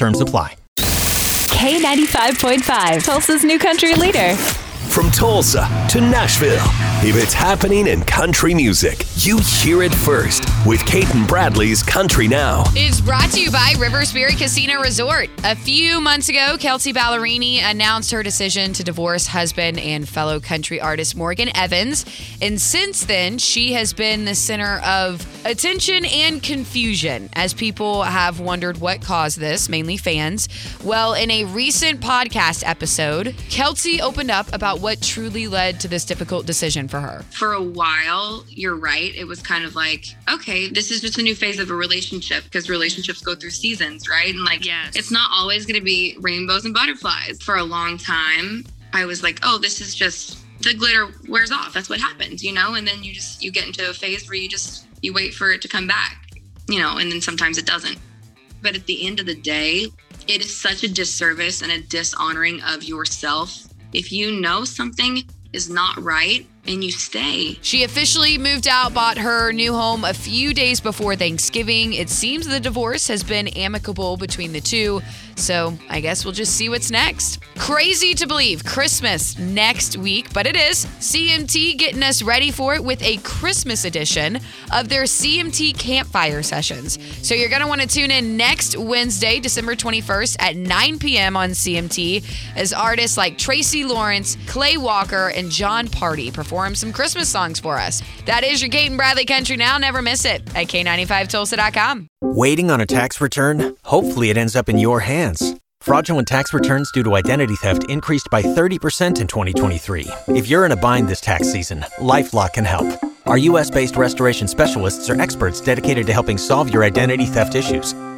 Terms apply. K95.5, Tulsa's new country leader. From Tulsa to Nashville, if it's happening in country music, you hear it first with Cait and Bradley's Country Now. It's brought to you by River Spirit Casino Resort. A few months ago, Kelsea Ballerini announced her decision to divorce husband and fellow country artist Morgan Evans. And since then, she has been the center of attention and confusion as people have wondered what caused this, mainly fans. Well, in a recent podcast episode, Kelsea opened up about what truly led to this difficult decision for her. For a while, you're right. It was kind of like, okay, this is just a new phase of a relationship because relationships go through seasons, right? And like, Yes. it's not always going to be rainbows and butterflies. For a long time, I was like, oh, this is just the glitter wears off. That's what happens, you know? And then you just, you get into a phase where you just, you wait for it to come back, you know, and then sometimes it doesn't. But at the end of the day, it is such a disservice and a dishonoring of yourself. If you know something is not right and you stay, She officially moved out, bought her new home a few days before Thanksgiving. It seems the divorce has been amicable between the two, so I guess we'll just see what's next. Crazy to believe, Christmas next week, but it is. CMT getting us ready for it with a Christmas edition of their CMT campfire sessions. So you're going to want to tune in next Wednesday, December 21st at 9 p.m. on CMT as artists like Tracy Lawrence, Clay Walker, and Jon Pardi perform some Christmas songs for us. That is your Cait and Bradley Country Now. Never miss it at K95Tulsa.com. Waiting on a tax return? Hopefully, it ends up in your hands. Fraudulent tax returns due to identity theft increased by 30% in 2023. If you're in a bind this tax season, LifeLock can help. Our US based restoration specialists are experts dedicated to helping solve your identity theft issues.